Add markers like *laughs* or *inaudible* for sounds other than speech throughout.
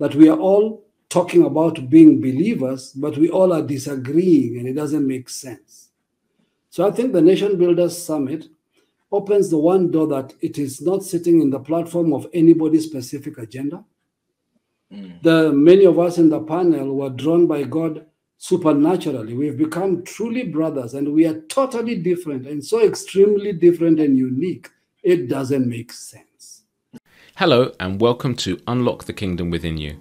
that we are all talking about being believers, but we all are disagreeing and it doesn't make sense. So I think the Nation Builders Summit opens the one door that it is not sitting in the platform of anybody's specific agenda. Mm. The many of us in the panel were drawn by God supernaturally. We've become truly brothers and we are totally different and so extremely different and unique. It doesn't make sense. Hello and welcome to Unlock the Kingdom Within You.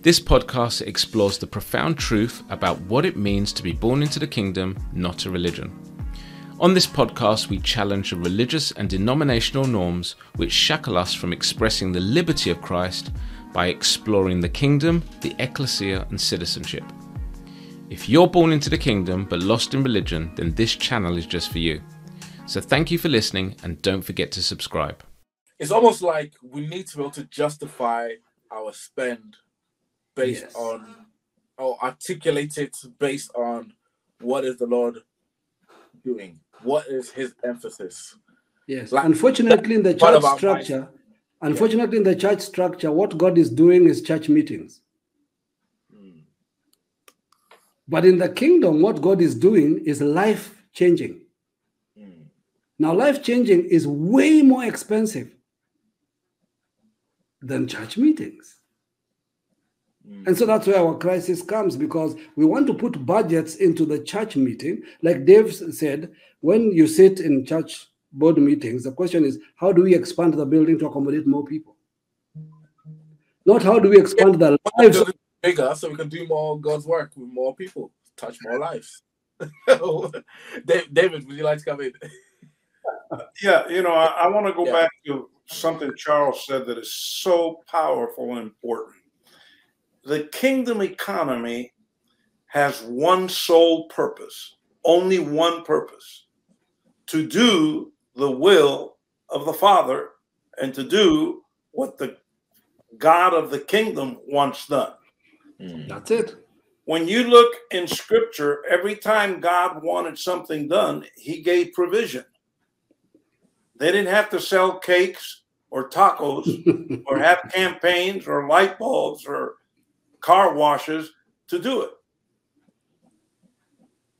This podcast explores the profound truth about what it means to be born into the kingdom, not a religion. On this podcast, we challenge the religious and denominational norms which shackle us from expressing the liberty of Christ by exploring the kingdom, the ecclesia, and citizenship. If you're born into the kingdom but lost in religion, then this channel is just for you. So thank you for listening and don't forget to subscribe. It's almost like we need to be able to justify our spend based yes. on or articulate it based on what is the Lord doing? What is his emphasis? Yes. Like, unfortunately, in the church structure, unfortunately, yeah. in the church structure, what God is doing is church meetings. Hmm. But in the kingdom, what God is doing is life changing. Mm. Now, life changing is way more expensive than church meetings. Mm. And so that's where our crisis comes because we want to put budgets into the church meeting. Like Dave said, when you sit in church board meetings, the question is how do we expand the building to accommodate more people? Not how do we expand the lives bigger so we can do more God's work with more people, touch more lives. *laughs* David, would you like to come in? yeah, you know, I, I want to go yeah. back to something Charles said that is so powerful and important the kingdom economy has one sole purpose, only one purpose to do the will of the Father and to do what the God of the kingdom wants done. Hmm. That's it. When you look in scripture, every time God wanted something done, he gave provision. They didn't have to sell cakes or tacos or have *laughs* campaigns or light bulbs or car washes to do it.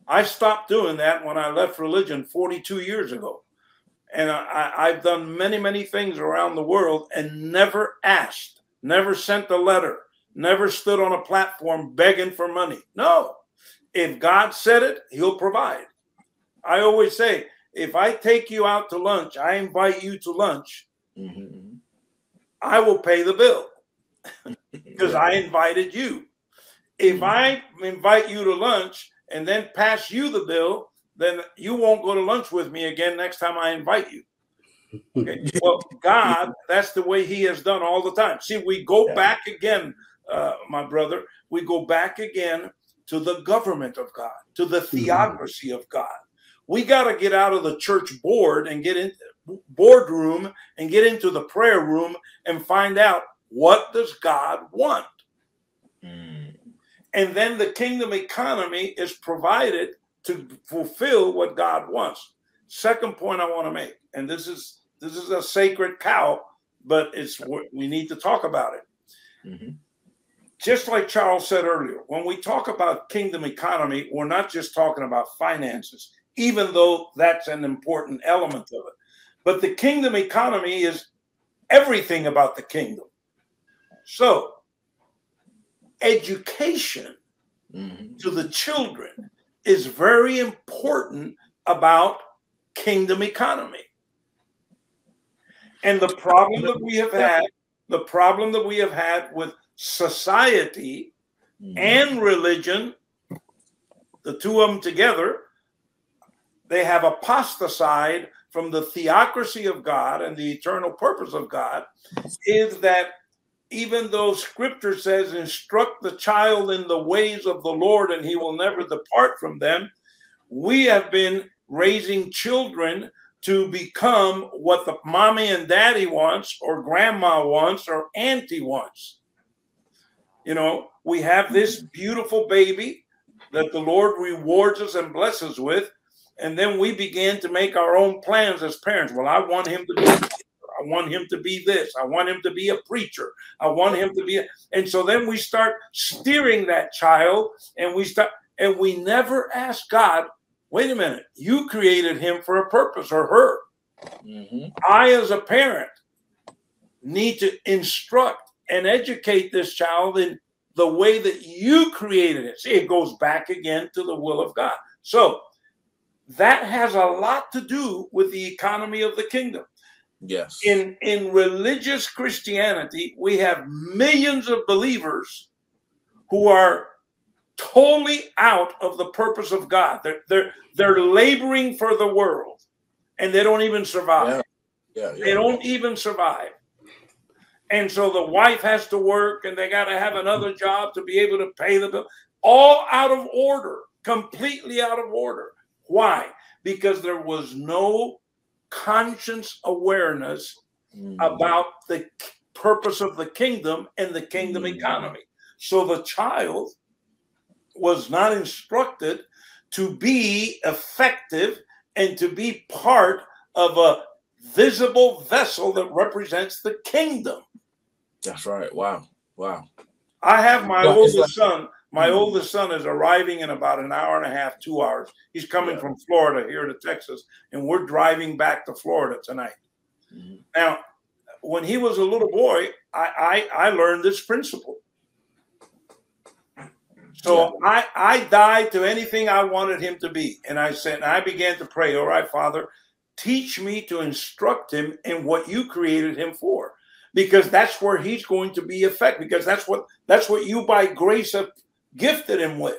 I stopped doing that when I left religion 42 years ago. And I, have done many, many things around the world and never asked, never sent a letter, never stood on a platform begging for money. No. If God said it, He'll provide. I always say, if I take you out to lunch, I invite you to lunch, mm-hmm. I will pay the bill *laughs* because I invited you. If mm-hmm. I invite you to lunch and then pass you the bill, then you won't go to lunch with me again next time I invite you. Okay. *laughs* well, God, that's the way He has done all the time. See, we go yeah. back again, uh, my brother. We go back again to the government of God, to the mm-hmm. theocracy mm-hmm. of God. We got to get out of the church board and get in boardroom and get into the prayer room and find out what does God want? Mm. And then the kingdom economy is provided to fulfill what God wants. Second point I want to make, and this is this is a sacred cow, but it's we need to talk about it. Mm-hmm. Just like Charles said earlier, when we talk about kingdom economy, we're not just talking about finances, even though that's an important element of it. But the kingdom economy is everything about the kingdom. So, education mm-hmm. to the children is very important about kingdom economy. And the problem that we have had, the problem that we have had with society mm-hmm. and religion, the two of them together, they have apostatized from the theocracy of God and the eternal purpose of God, is that even though scripture says, instruct the child in the ways of the Lord and he will never depart from them, we have been raising children to become what the mommy and daddy wants, or grandma wants, or auntie wants. You know, we have this beautiful baby that the Lord rewards us and blesses with. And then we begin to make our own plans as parents. Well, I want him to be I I want him to be this. I want him to be a preacher. I want him to be. A, and so then we start steering that child, and we start, and we never ask God, wait a minute, you created him for a purpose or her. Mm-hmm. I, as a parent, need to instruct and educate this child in the way that you created it. See, it goes back again to the will of God. So that has a lot to do with the economy of the kingdom. Yes. In in religious Christianity, we have millions of believers who are totally out of the purpose of God. They're they're they're laboring for the world and they don't even survive. Yeah. Yeah, yeah. They don't even survive. And so the wife has to work and they got to have another job to be able to pay the bill. All out of order, completely out of order. Why? Because there was no conscious awareness mm. about the purpose of the kingdom and the kingdom mm. economy. So the child was not instructed to be effective and to be part of a visible vessel that represents the kingdom. That's right. Wow. Wow. I have my well, oldest like, son. My mm-hmm. oldest son is arriving in about an hour and a half, two hours. He's coming yeah. from Florida here to Texas, and we're driving back to Florida tonight. Mm-hmm. Now, when he was a little boy, I, I, I learned this principle. So yeah. I, I died to anything I wanted him to be. And I said, and I began to pray, all right, Father, teach me to instruct him in what you created him for because that's where he's going to be effective because that's what that's what you by grace have gifted him with.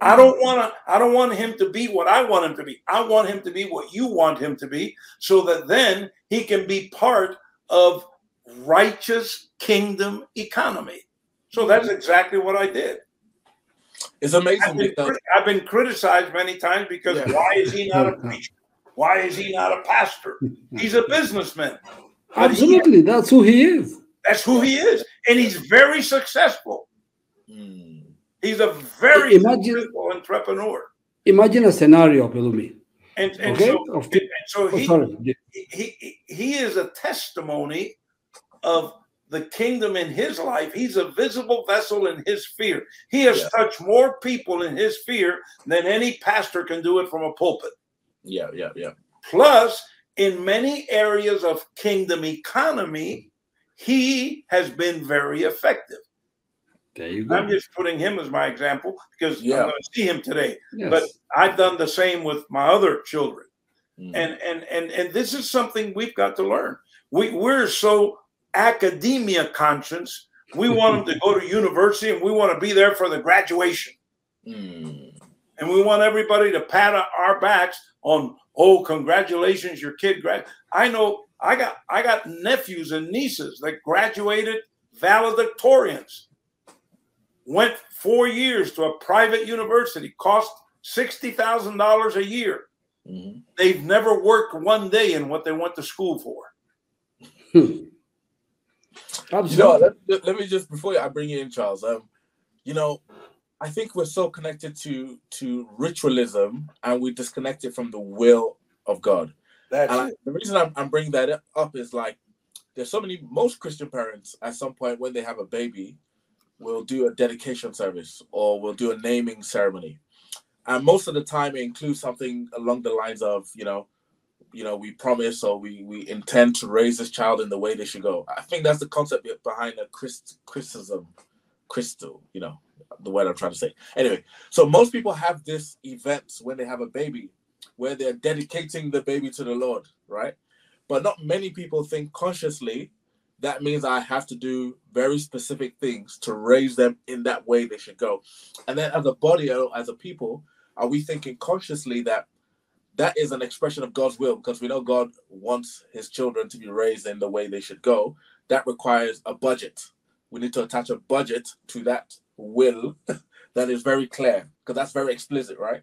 I don't want to i don't want him to be what i want him to be. I want him to be what you want him to be so that then he can be part of righteous kingdom economy. So that's exactly what i did. It's amazing I've been, because I've been criticized many times because yeah. why is he *laughs* not a preacher? Why is he not a pastor? He's a businessman. Absolutely, that's who he is. That's who he is, and he's very successful. Hmm. He's a very imagine, successful entrepreneur. Imagine a scenario, Pelumi. And, and okay? so, and, and so oh, he, oh, he, he he is a testimony of the kingdom in his life. He's a visible vessel in his fear. He has yeah. touched more people in his fear than any pastor can do it from a pulpit. Yeah, yeah, yeah. Plus, in many areas of kingdom economy, he has been very effective. There you go. I'm just putting him as my example because yeah. I'm going to see him today. Yes. But I've done the same with my other children. Mm. And and and and this is something we've got to learn. We we're so academia conscious. We want them to go to university and we want to be there for the graduation. Mm. And we want everybody to pat our backs on oh congratulations your kid grad i know i got i got nephews and nieces that graduated valedictorians went four years to a private university cost $60000 a year mm-hmm. they've never worked one day in what they went to school for hmm. you know, let, let, me just before I bring you in, Charles. Um, you know, I think we're so connected to to ritualism and we disconnect it from the will of God. That's and I, the reason I'm, I'm bringing that up is like there's so many most Christian parents at some point when they have a baby will do a dedication service or we'll do a naming ceremony, and most of the time it includes something along the lines of you know you know we promise or we we intend to raise this child in the way they should go. I think that's the concept behind a Christ, Christism, crystal, you know the word I'm trying to say. Anyway, so most people have this event when they have a baby where they're dedicating the baby to the Lord, right? But not many people think consciously that means I have to do very specific things to raise them in that way they should go. And then as a body, as a people, are we thinking consciously that that is an expression of God's will because we know God wants his children to be raised in the way they should go. That requires a budget. We need to attach a budget to that will *laughs* that is very clear because that's very explicit, right?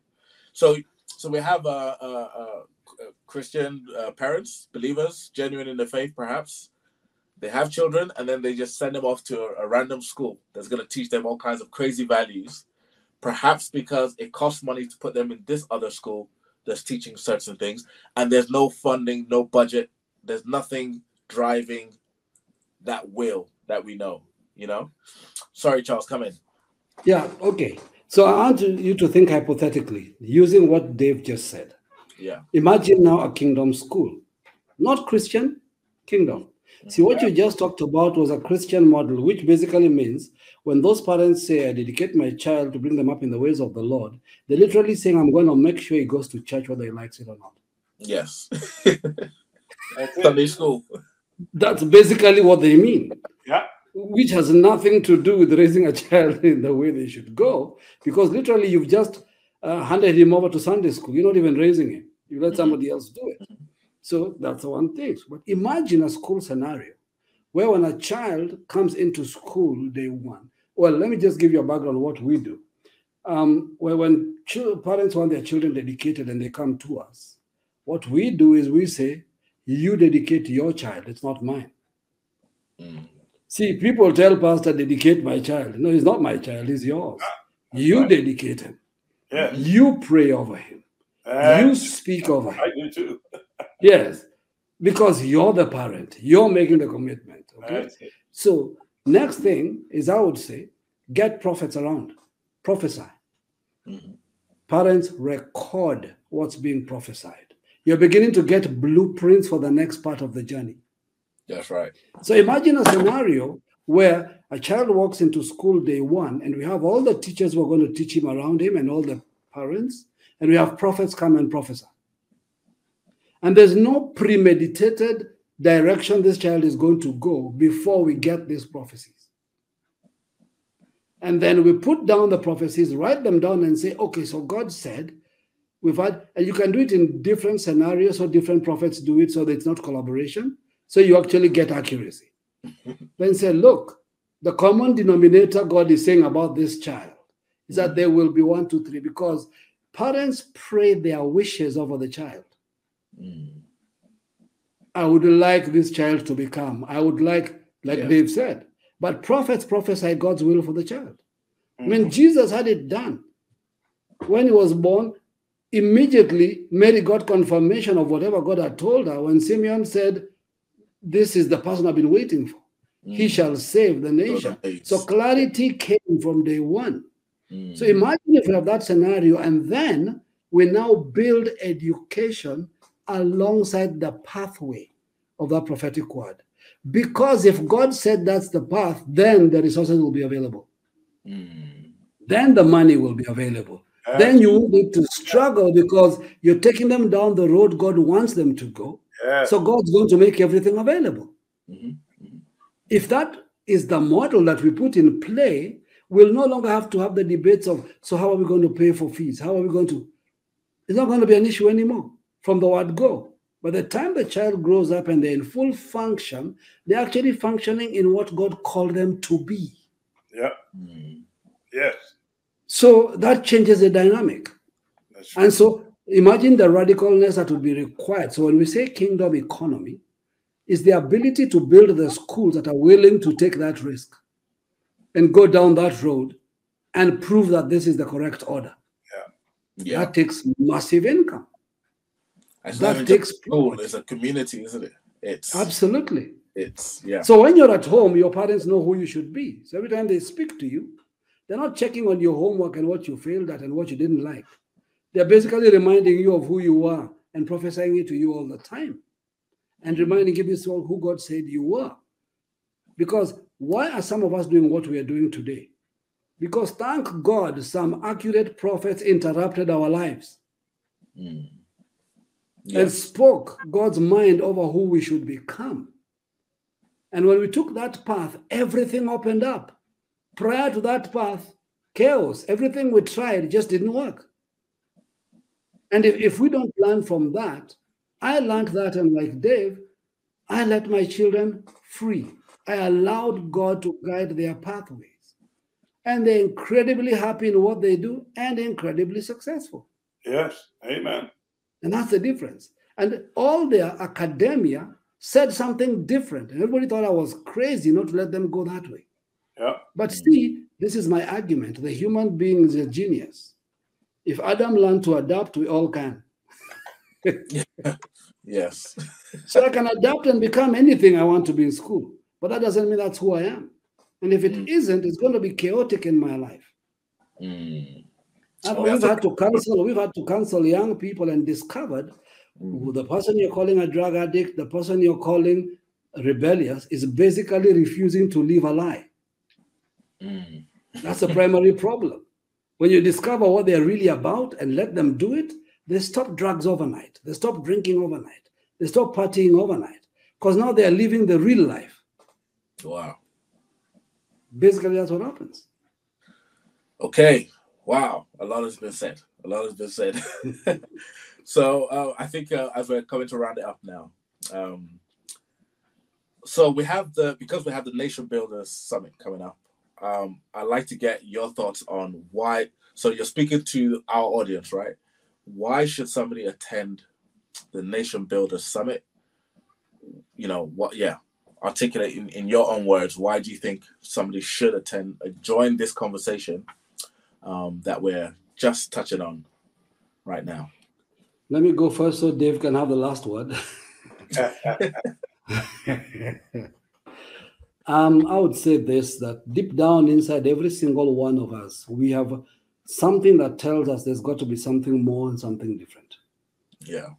So, so we have uh, uh, uh, Christian uh, parents, believers, genuine in the faith, perhaps. They have children, and then they just send them off to a, a random school that's going to teach them all kinds of crazy values. Perhaps because it costs money to put them in this other school that's teaching certain things, and there's no funding, no budget, there's nothing driving that will that we know, you know? Sorry, Charles, come in. Yeah, okay. So I want you to think hypothetically, using what Dave just said. Yeah. Imagine now a kingdom school, not Christian, kingdom. See, what you just talked about was a Christian model, which basically means when those parents say, I dedicate my child to bring them up in the ways of the Lord, they're literally saying, I'm going to make sure he goes to church whether he likes it or not. Yes. Sunday school. That's basically what they mean. Yeah. Which has nothing to do with raising a child *laughs* in the way they should go, because literally you've just uh, handed him over to Sunday school. You're not even raising him. You let somebody else do it. So that's one thing. But imagine a school scenario where when a child comes into school day one, well, let me just give you a background on what we do. Um, where when parents want their children dedicated and they come to us, what we do is we say, you dedicate your child, it's not mine. Mm. See, people tell Pastor, dedicate my child. No, he's not my child, he's yours. you right. dedicate him. Yes. You pray over him. And you speak over him. I do too. *laughs* Yes, because you're the parent, you're making the commitment. Okay. So, next thing is I would say get prophets around, prophesy. Mhm. Parents record what's being prophesied. You're beginning to get blueprints for the next part of the journey. That's right. So, imagine a scenario where a child walks into school day one, and we have all the teachers who are going to teach him around him, and all the parents, and we have prophets come and prophesy. And there's no premeditated direction this child is going to go before we get these prophecies. And then we put down the prophecies, write them down, and say, okay, so God said, we've had, and you can do it in different scenarios, so different prophets do it so that it's not collaboration. So you actually get accuracy. *laughs* then say, look, the common denominator God is saying about this child is that there will be one, two, three, because parents pray their wishes over the child. Mm. I would like this child to become. I would like, like Yeah. Dave said. But prophets prophesy God's will for the child. I mean, Jesus had it done. When he was born, immediately Mary got confirmation of whatever God had told her when Simeon said, This is the person I've been waiting for. He Mm. shall save the nation. So clarity came from day one. Mm. So imagine if we have that scenario, and then we now build education alongside the pathway of that prophetic word. Because if God said that's the path, then the resources will be available. Mm. Then the money will be available. Then you won't need to struggle because you're taking them down the road God wants them to go. So God's going to make everything available. Mhm. If that is the model that we put in play, we'll no longer have to have the debates of so how are we going to pay for fees? How are we going to? It's not going to be an issue anymore from the word go. By the time the child grows up and they're in full function, they're actually functioning in what God called them to be. yeah. Mm. Yes. So that changes the dynamic. That's And so imagine the radicalness that would be required. So when we say kingdom economy, is the ability to build the schools that are willing to take that risk and go down that road and prove that this is the correct order. Yeah. That takes massive income. It's that not takes profit. it's a community, isn't it? It's Absolutely. it's yeah. So when you're at home, your parents know who you should be. So every time they speak to you, they're not checking on your homework and what you failed at and what you didn't like. They're basically reminding you of who you are and prophesying it to you all the time and reminding you this all who God said you were. Because why are some of us doing what we are doing today? Because thank God some accurate prophets interrupted our lives Mm. And spoke God's mind over who we should become. And when we took that path, everything opened up. Prior to that path, chaos. Everything we tried just didn't work. And if, if we don't learn from that, I learned that, and like Dave, I let my children free. I allowed God to guide their pathways. And they're incredibly happy in what they do and incredibly successful. yes. Amen. And that's the difference. And all their academia said something different. And everybody thought I was crazy not to let them go that way. Yeah. But see, this is my argument. The human being is a genius. If Adam learned to adapt, we all can. *laughs* Yes. so I can adapt and become anything I want to be in school. But that doesn't mean that's who I am. And if it mm. not it's going to be chaotic in my life. Mm. We've had to counsel, we've had to counsel young people and discovered mm. the person you're calling a drug addict, the person you're calling rebellious, is basically refusing to live a lie. Mm. That's the primary problem. When you discover what they're really about and let them do it, they stop drugs overnight. They stop drinking overnight. They stop partying overnight because now they are living the real life. Wow. Basically, that's what happens. Okay. Wow. A lot has been said. A lot has been said. *laughs* so uh, I think uh, as we're coming to round it up now, um, so we have the because we have the Nation Builders Summit coming up. Um, I'd like to get your thoughts on why. So you're speaking to our audience, right? why should somebody attend the Nation Builders Summit? You know what? Yeah, articulate in, in your own words. Why do you think somebody should attend, uh, join this conversation um, that we're just touching on right now? Let me go first, so Dave can have the last word. *laughs* um, I would say this: that deep down inside every single one of us, we have something that tells us there's got to be something more and something different. Yeah.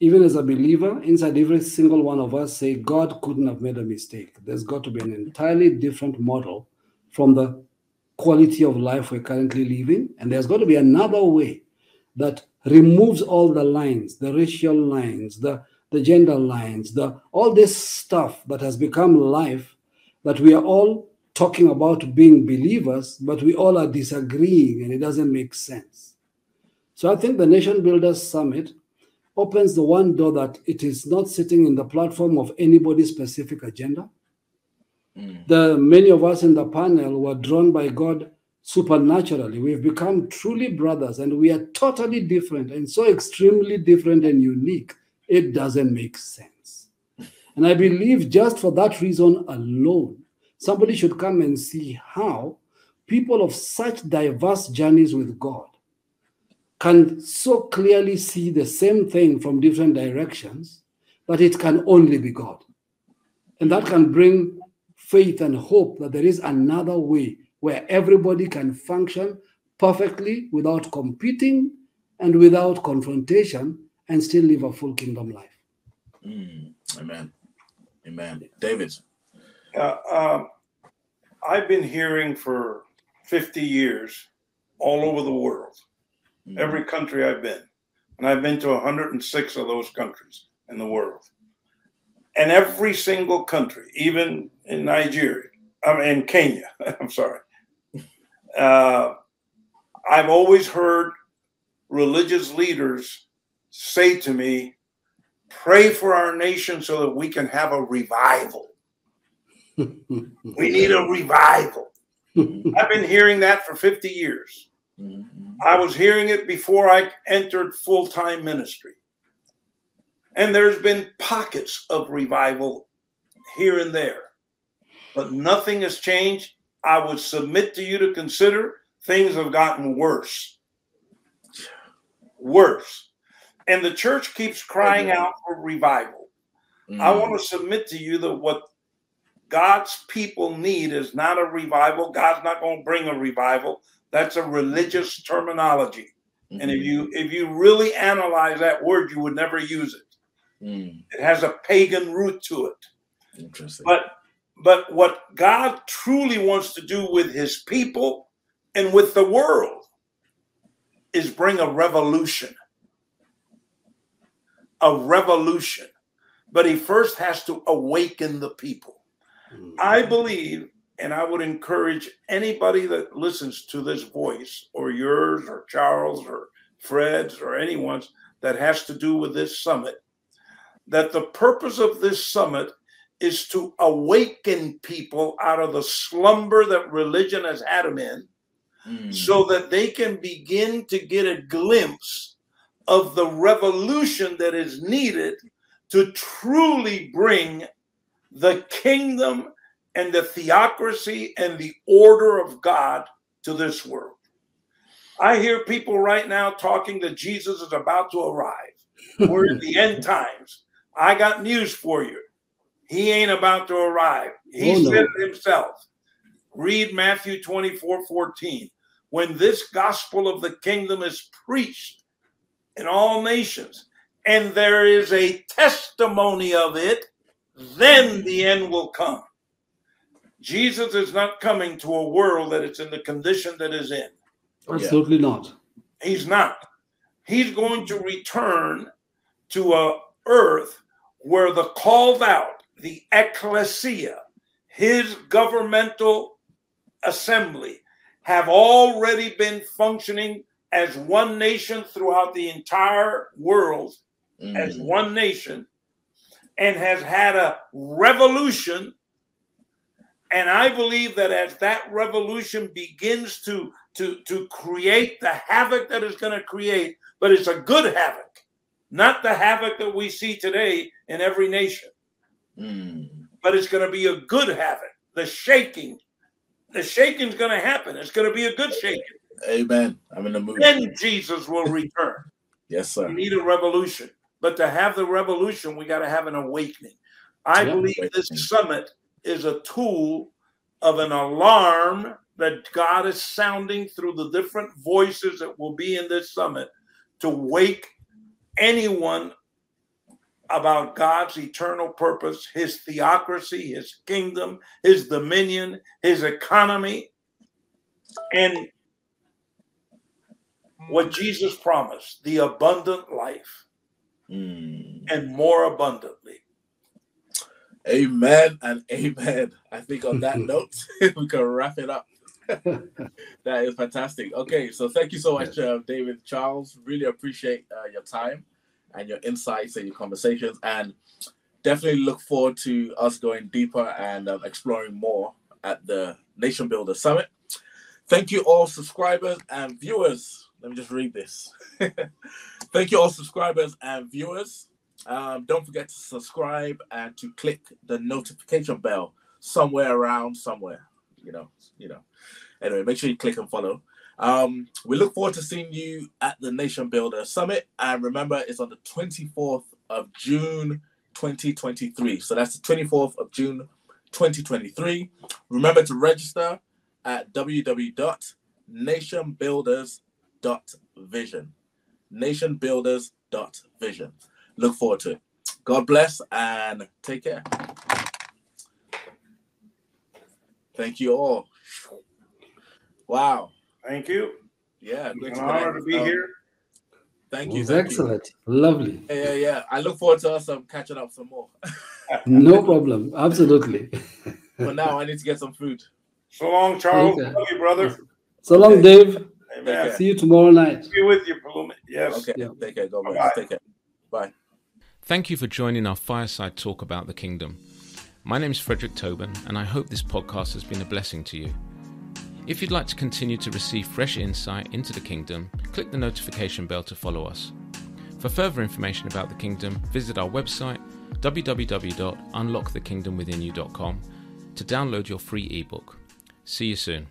Even as a believer, inside every single one of us, say, God couldn't have made a mistake. There's got to be an entirely different model from the quality of life we're currently living. And there's got to be another way that removes all the lines, the racial lines, the, the gender lines, the all this stuff that has become life that we are all talking about being believers, but we all are disagreeing and it doesn't make sense. So I think the Nation Builders Summit opens the one door that it is not sitting in the platform of anybody's specific agenda. Mm. The many of us in the panel were drawn by God supernaturally. We've become truly brothers and we are totally different and so extremely different and unique. It doesn't make sense. And I believe just for that reason alone, Somebody should come and see how people of such diverse journeys with God can so clearly see the same thing from different directions, that it can only be God. And that can bring faith and hope that there is another way where everybody can function perfectly without competing and without confrontation and still live a full kingdom life. Mm, amen. Amen. David. Uh, um, I've been hearing for 50 years all over the world, mm-hmm. every country I've been. And I've been to 106 of those countries in the world. And every single country, even in Nigeria, I mean, in Kenya, *laughs* I'm sorry, uh, I've always heard religious leaders say to me, pray for our nation so that we can have a revival *laughs* we need a revival. *laughs* I've been hearing that for 50 years. I was hearing it before I entered full time ministry. And there's been pockets of revival here and there, but nothing has changed. I would submit to you to consider things have gotten worse. Worse. And the church keeps crying out for revival. Mm. I want to submit to you that what God's people need is not a revival. God's not going to bring a revival. That's a religious terminology. Mm-hmm. And if you if you really analyze that word, you would never use it. Mm. It has a pagan root to it. Interesting. But but what God truly wants to do with his people and with the world is bring a revolution. A revolution. But he first has to awaken the people. Hmm. I believe, and I would encourage anybody that listens to this voice, or yours, or Charles, or Fred's, or anyone's that has to do with this summit, that the purpose of this summit is to awaken people out of the slumber that religion has had them in mm. so that they can begin to get a glimpse of the revolution that is needed to truly bring the kingdom and the theocracy and the order of God to this world. I hear people right now talking that Jesus is about to arrive. We're in the end *laughs* times. I got news for you. He ain't about to arrive. He Oh, no. said it himself. Read Matthew 24 14. When this gospel of the kingdom is preached in all nations, and there is a testimony of it, then the end will come. Jesus is not coming to a world that it's in the condition that is in. Absolutely not. He's not. He's going to return to a earth where the called out, the ecclesia, his governmental assembly, have already been functioning as one nation throughout the entire world, as Mm. one nation, and has had a revolution. And I believe that as that revolution begins to to to create the havoc that it's going to create, but it's a good havoc, not the havoc that we see today in every nation, Mm. but it's going to be a good havoc. The shaking, the shaking's going to happen. It's going to be a good shaking. Amen. I'm in the mood. Then Jesus will return. *laughs* Yes, sir. We need a revolution. But to have the revolution, we got to have an awakening. I Yeah. believe this summit is a tool of an alarm that God is sounding through the different voices that will be in this summit to wake anyone about God's eternal purpose, his theocracy, his kingdom, his dominion, his economy, and what Jesus promised the abundant life Mm. and more abundantly. Amen and amen. I think on that *laughs* note, *laughs* we can wrap it up. *laughs* that is fantastic. Okay, so thank you so much, uh, David Charles. Really appreciate uh, your time and your insights and your conversations, and definitely look forward to us going deeper and um, exploring more at the Nation Builder Summit. Thank you, all subscribers and viewers. Let me just read this. *laughs* Thank you, all subscribers and viewers. Um, don't forget to subscribe and to click the notification bell somewhere around somewhere. You know, you know. Anyway, make sure you click and follow. Um, we look forward to seeing you at the Nation Builder Summit. And remember, it's on the 24th of June 2023. So that's the 24th of June 2023. Remember to register at www.nationbuilders.vision. Nationbuilders.vision. Look forward to it. God bless and take care. Thank you all. Wow. Thank you. Yeah, great An to honor to be Um, here. Thank It you. was thank you. excellent. Lovely. Yeah, yeah, yeah. I look forward to us um, catching up some more. *laughs* *laughs* No problem. Absolutely. *laughs* For now, I need to get some food. So long, Charles. Okay. Love you, brother. So long, Dave. Amen. Okay. See you tomorrow night. Be with you, Pelumi. Yes. Okay, Yeah. take care. God bless. Bye-bye. Take care. Bye. Thank you for joining our fireside talk about the kingdom. My name is Frederick Tobin, and I hope this podcast has been a blessing to you. If you'd like to continue to receive fresh insight into the kingdom, click the notification bell to follow us. For further information about the kingdom, visit our website www.unlockthekingdomwithinyou.com to download your free ebook. See you soon.